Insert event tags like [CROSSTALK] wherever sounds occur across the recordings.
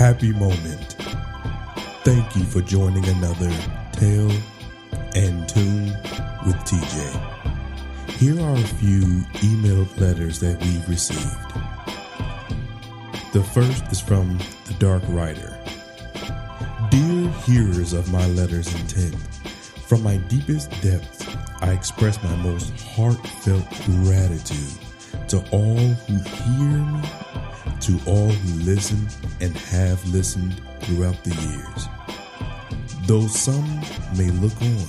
Happy moment. Thank you for joining another Tale and Tune with TJ. Here are a few emailed letters that we've received. The first is from the Dark Rider. Dear hearers of my letters intent, from my deepest depths, I express my most heartfelt gratitude to all who hear me, to all who listen and have listened throughout the years. Though some may look on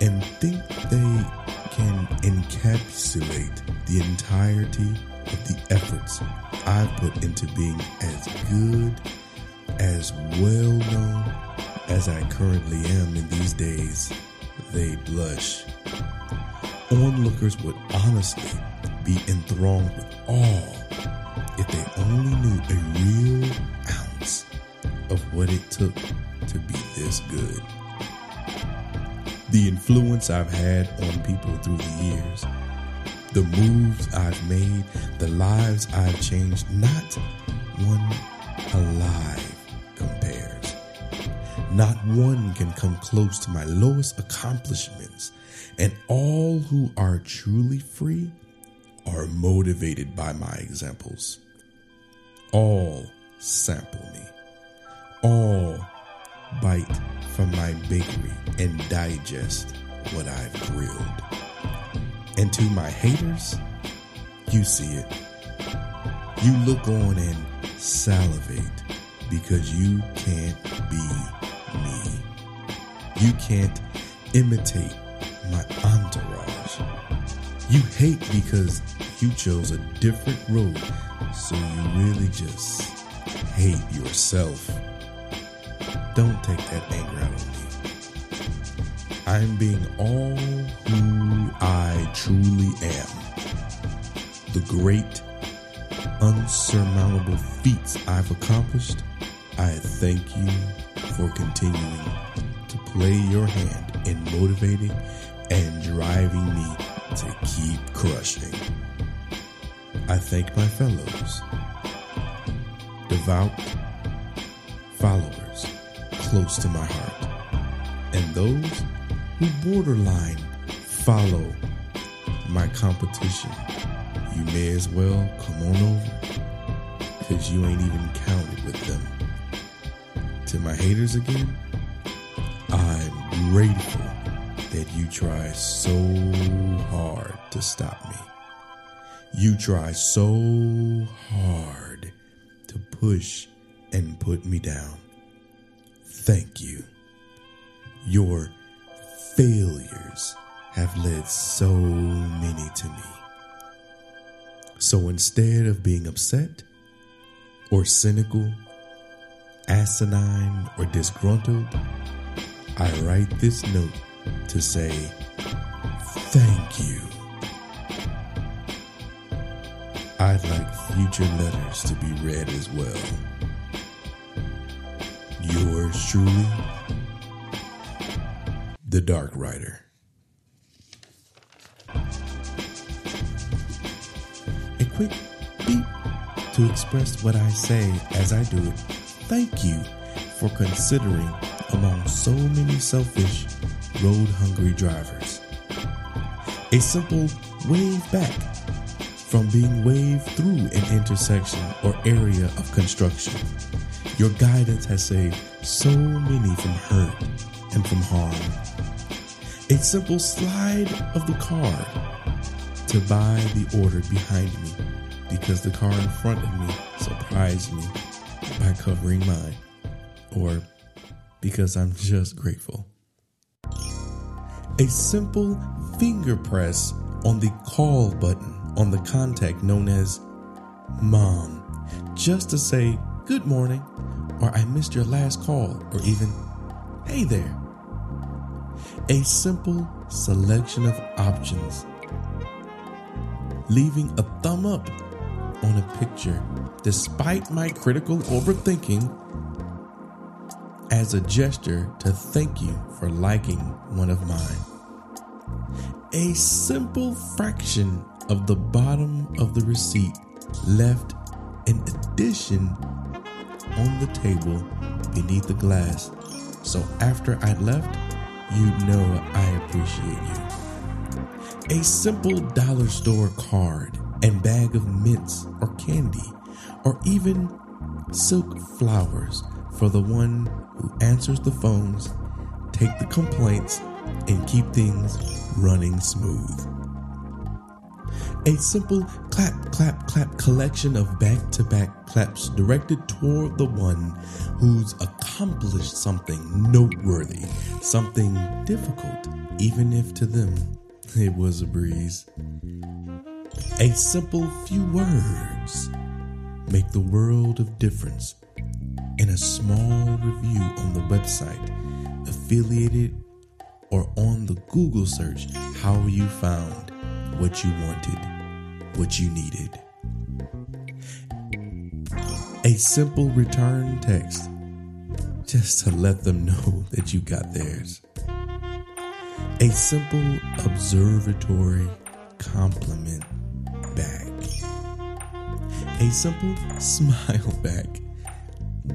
and think they can encapsulate the entirety of the efforts I've put into being as good, as well known as I currently am in these days, they blush. Onlookers would honestly be enthralled with awe if they only knew a real ounce of what it took to be this good. The influence I've had on people through the years, the moves I've made, the lives I've changed, not one alive compares. Not one can come close to my lowest accomplishments, and all who are truly free are motivated by my examples. All sample me. All bite from my bakery and digest what I've grilled. And to my haters, you see it. You look on and salivate because you can't be me. You can't imitate my entourage. You hate because you chose a different road, so you really just hate yourself. Don't take that anger out on me. I'm being all who I truly am. The great, unsurmountable feats I've accomplished, I thank you for continuing to play your hand in motivating and driving me to keep crushing. I thank my fellows, devout followers close to my heart, and those who borderline follow my competition. You may as well come on over because you ain't even counted with them. To my haters again, I'm grateful that you try so hard to stop me. You try so hard to push and put me down. Thank you. Your failures have led so many to me. So instead of being upset or cynical, asinine or disgruntled, I write this note to say thank you. I'd like future letters to be read as well. Yours truly, The Dark Rider. A quick beep to express what I say as I do it. Thank you for considering among so many selfish, road hungry drivers. A simple wave back from being waved through an intersection or area of construction. Your guidance has saved so many from hurt and from harm. A simple slide of the car to buy the order behind me because the car in front of me surprised me by covering mine, or because I'm just grateful. A simple finger press on the call button on the contact known as Mom, just to say good morning, or I missed your last call, or even hey there. A simple selection of options, leaving a thumb up on a picture despite my critical overthinking as a gesture to thank you for liking one of mine. A simple fraction of the bottom of the receipt left an addition on the table beneath the glass. So after I left, you'd know I appreciate you. A simple dollar store card and bag of mints or candy, or even silk flowers for the one who answers the phones, take the complaints, and keep things running smooth. A simple clap, clap, clap collection of back to back claps directed toward the one who's accomplished something noteworthy, something difficult, even if to them it was a breeze. A simple few words make the world of difference. A small review on the website affiliated or on the Google search how you found what you wanted what you needed. A simple return text just to let them know [LAUGHS] that you got theirs. A simple observatory compliment back. A simple [LAUGHS] smile back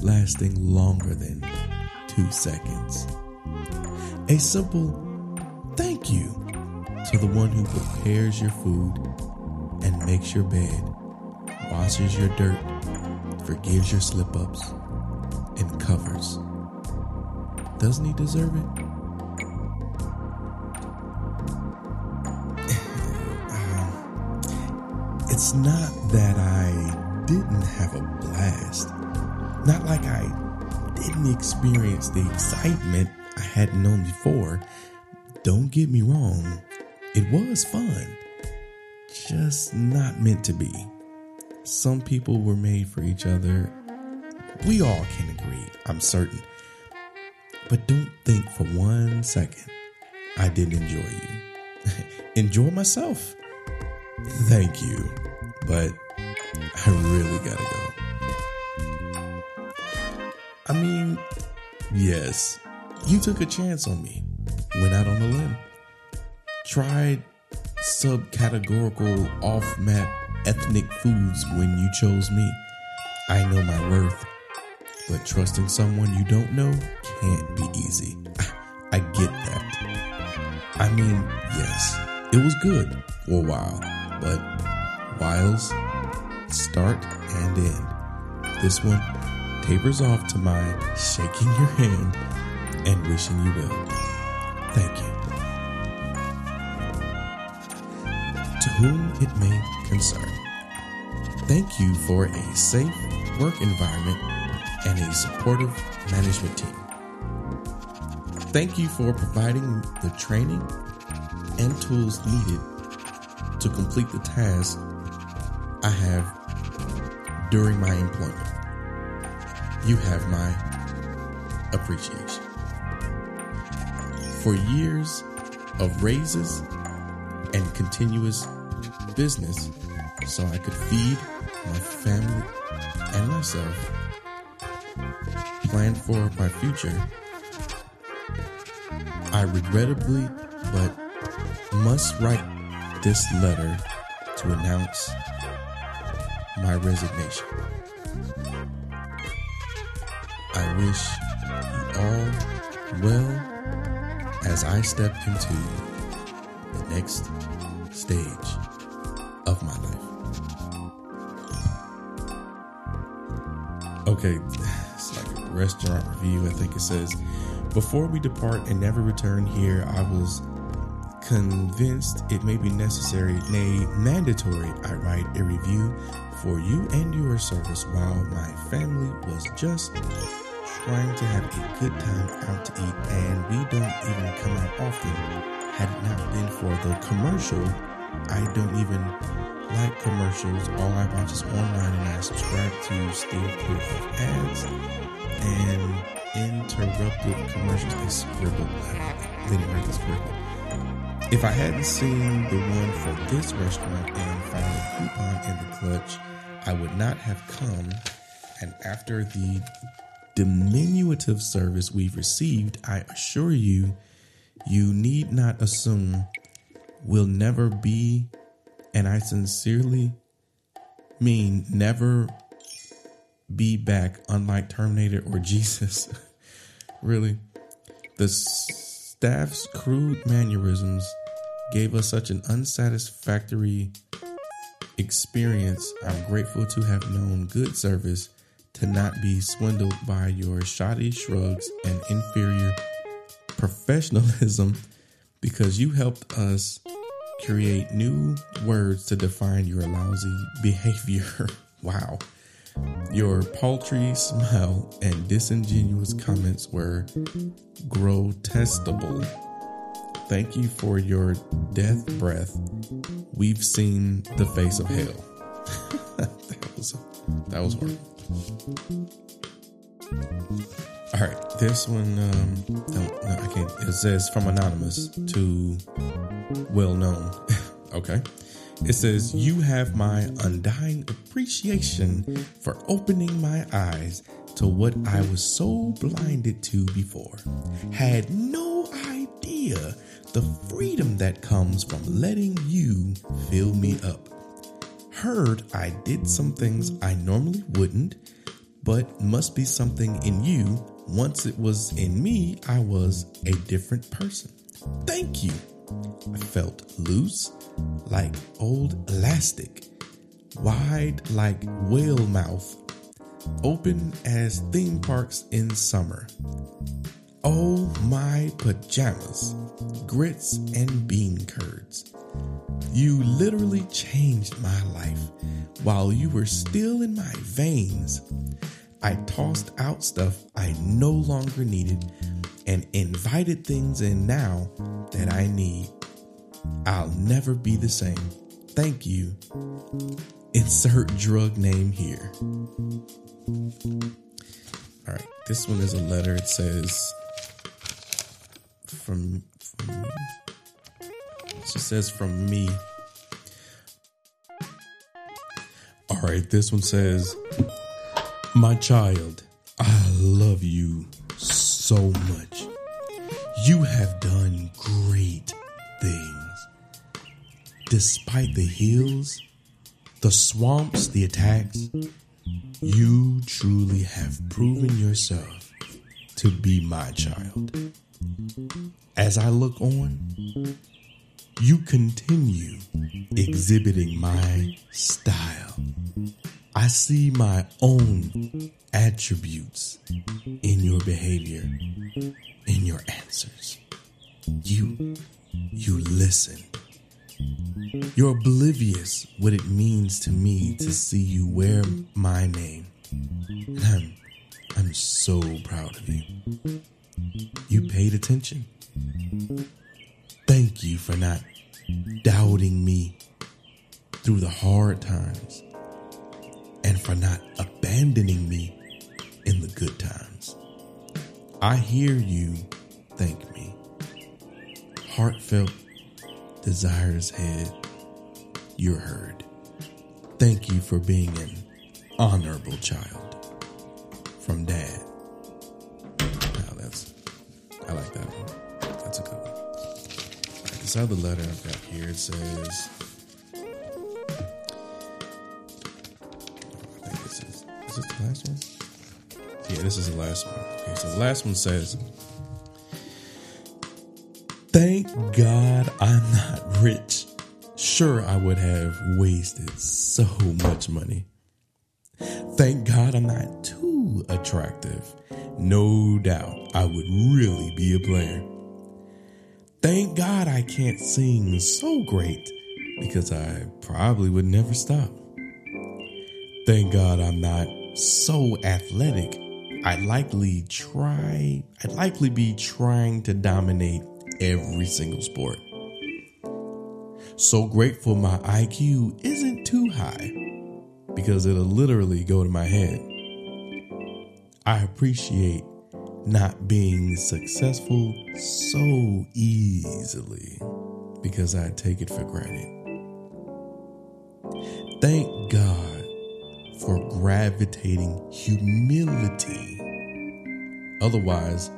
lasting longer than two seconds. A simple thank you to the one who prepares your food and makes your bed, washes your dirt, forgives your slip ups, and covers. Doesn't he deserve it? [SIGHS] it's not that I didn't have a blast. Not like I didn't experience the excitement I hadn't known before. Don't get me wrong, it was fun just not meant to be. Some people were made for each other. We all can agree, I'm certain. But don't think for one second I didn't enjoy you. [LAUGHS] enjoy myself. Thank you. But I really gotta go. I mean, yes, you took a chance on me, went out on a limb, tried subcategorical off map ethnic foods when you chose me. I know my worth, but trusting someone you don't know can't be easy. [LAUGHS] I get that. I mean, yes, it was good for a while, but whiles start and end. This one tapers off to my shaking your hand and wishing you well. Thank you. to whom it may concern. Thank you for a safe work environment and a supportive management team. Thank you for providing the training and tools needed to complete the tasks I have during my employment. You have my appreciation. For years of raises and continuous business so I could feed my family and myself, plan for my future. I regrettably but must write this letter to announce my resignation. I wish you all well as I step into the next stage of my life. Okay, it's like a restaurant review. I think it says, Before we depart and never return here, I was convinced it may be necessary, nay, mandatory, I write a review for you and your service while my family was just trying to have a good time out to eat, and we don't even come out often. Had it not been for the commercial, I don't even like commercials. All I watch is online and I subscribe to stay clear of ads and interrupted commercials. They scribbled. They didn't write this correctly. If I hadn't seen the one for this restaurant and found a coupon in the clutch, I would not have come. And after the diminutive service we've received, I assure you, you need not assume will never be, and I sincerely mean never be back, unlike Terminator or [LAUGHS] Jesus. really? The staff's crude mannerisms gave us such an unsatisfactory experience. I'm grateful to have known good service to not be swindled by your shoddy shrugs and inferior professionalism because you helped us create new words to define your lousy behavior. [LAUGHS] wow. Your paltry smile and disingenuous comments were grotestable. Thank you for your death breath. We've seen the face of hell. That was that was horrible. All right, this one, um, no, no, I can't. It says from anonymous to well known. [LAUGHS] okay. It says, You have my undying appreciation for opening my eyes to what I was so blinded to before. Had no idea the freedom that comes from letting you fill me up. Heard I did some things I normally wouldn't, but must be something in you. Once it was in me, I was a different person. Thank you. I felt loose like old elastic, wide like whale mouth, open as theme parks in summer. Oh, my pajamas, grits and bean curds. You literally changed my life while you were still in my veins. I tossed out stuff I no longer needed and invited things in now that I need. I'll never be the same. Thank you. Insert drug name here. All right, this one is a letter. It says from, from just says from me. All right, this one says, My child, I love you so much. You have done great things despite the hills, the swamps, the attacks, you truly have proven yourself to be my child. As I look on, you continue exhibiting my style. I see my own attributes in your behavior, in your answers. You, you listen you're oblivious what it means to me to see you wear my name. And I'm, I'm so proud of you. You paid attention. Thank you for not doubting me through the hard times and for not abandoning me in the good times. I hear you thank me. Heartfelt desires head, you're heard. Thank you for being an honorable child from dad. I like that one. That's a good one. This other letter I've got here, it says, I think this is, is this the last one? Yeah, this is the last one. Okay, so the last one says, Thank God I'm not rich. Sure, I would have wasted so much money. Thank God I'm not too attractive. No doubt I would really be a player. Thank God I can't sing so great because I probably would never stop. Thank God I'm not so athletic. I'd likely try, I'd likely be trying to dominate every single sport. So grateful my IQ isn't too high because it'll literally go to my head. I appreciate not being successful so easily because I take it for granted. Thank God for gravitating humility. Otherwise,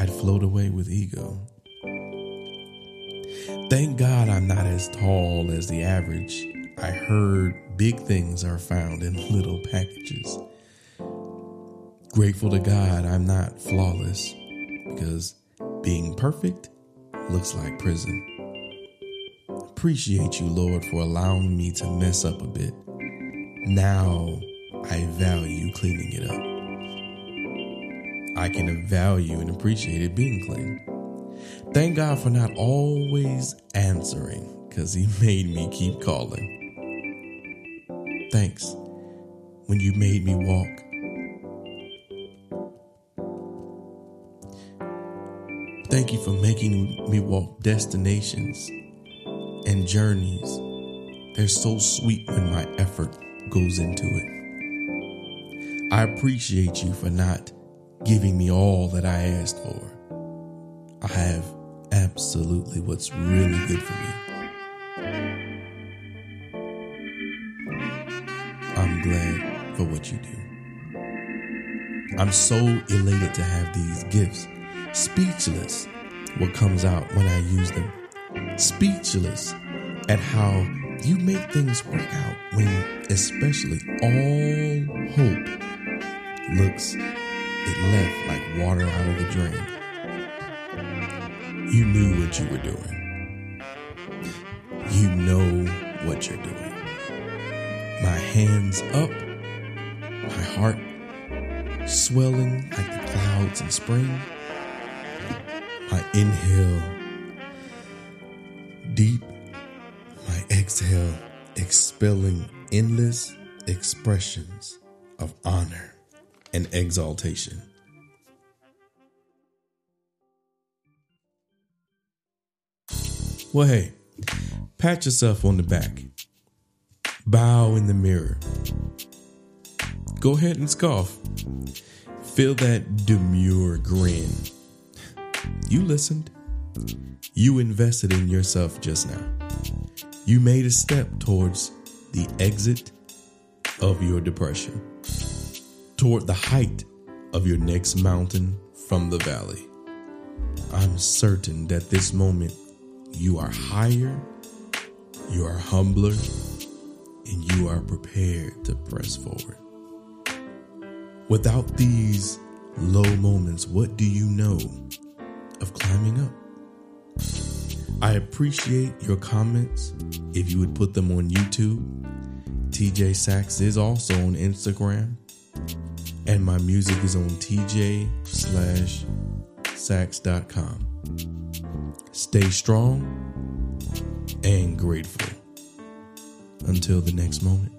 I'd float away with ego. Thank God I'm not as tall as the average. I heard big things are found in little packages. Grateful to God I'm not flawless because being perfect looks like prison. Appreciate you, Lord, for allowing me to mess up a bit. Now I value cleaning it up. I can value and appreciate it being clean. Thank God for not always answering because He [LAUGHS] made me keep calling. Thanks when you made me walk. Thank you for making me walk destinations and journeys. They're so sweet when my effort goes into it. I appreciate you for not giving me all that I asked for. I have absolutely what's really good for me. I'm glad for what you do. I'm so elated to have these gifts. Speechless what comes out when I use them. Speechless at how you make things work out when especially all hope looks it left like water out of the drain. You knew what you were doing. You know what you're doing. My hands up, my heart swelling like the clouds in spring. My inhale deep, my exhale expelling endless expressions of honor and exaltation. Well, hey, pat yourself on the back, bow in the mirror, go ahead and scoff, feel that demure grin. You listened, you invested in yourself just now. You made a step towards the exit of your depression, toward the height of your next mountain from the valley. I'm certain that this moment you are higher, you are humbler, and you are prepared to press forward. Without these low moments, what do you know of climbing up? I appreciate your comments. If you would put them on YouTube, TJ Sax is also on Instagram, and my music is on TJ slash sax.com. Stay strong and grateful. Until the next moment.